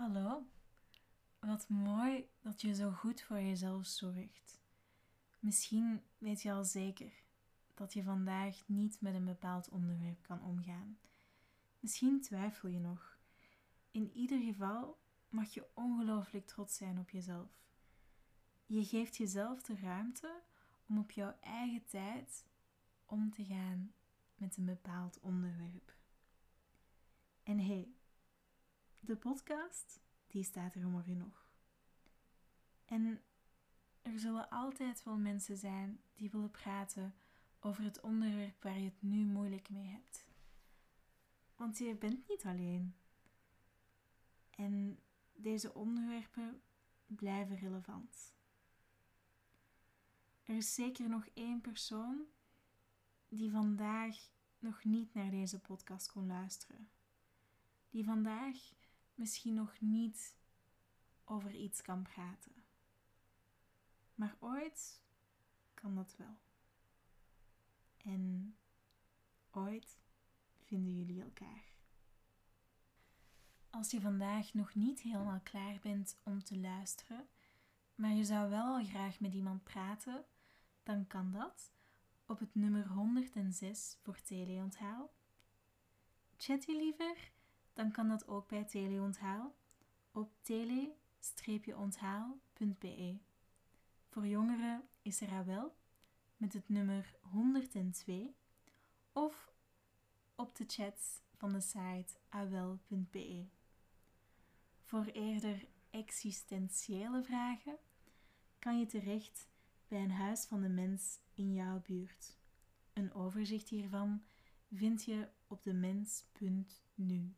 Hallo, wat mooi dat je zo goed voor jezelf zorgt. Misschien weet je al zeker dat je vandaag niet met een bepaald onderwerp kan omgaan. Misschien twijfel je nog. In ieder geval mag je ongelooflijk trots zijn op jezelf. Je geeft jezelf de ruimte om op jouw eigen tijd om te gaan met een bepaald onderwerp. En hey, de podcast, die staat er morgen nog. En er zullen altijd wel mensen zijn die willen praten over het onderwerp waar je het nu moeilijk mee hebt. Want je bent niet alleen. En deze onderwerpen blijven relevant. Er is zeker nog één persoon die vandaag nog niet naar deze podcast kon luisteren. Die vandaag misschien nog niet over iets kan praten. Maar ooit kan dat wel. En ooit vinden jullie elkaar. Als je vandaag nog niet helemaal klaar bent om te luisteren, maar je zou wel graag met iemand praten, dan kan dat op het nummer 106 voor teleonthaal. Chat je liever? Dan kan dat ook bij teleonthaal op tele-onthaal.be. Voor jongeren is er wel met het nummer 102 of op de chats van de site awel.be. Voor eerder existentiële vragen kan je terecht bij een huis van de mens in jouw buurt. Een overzicht hiervan vind je op de mens.nu.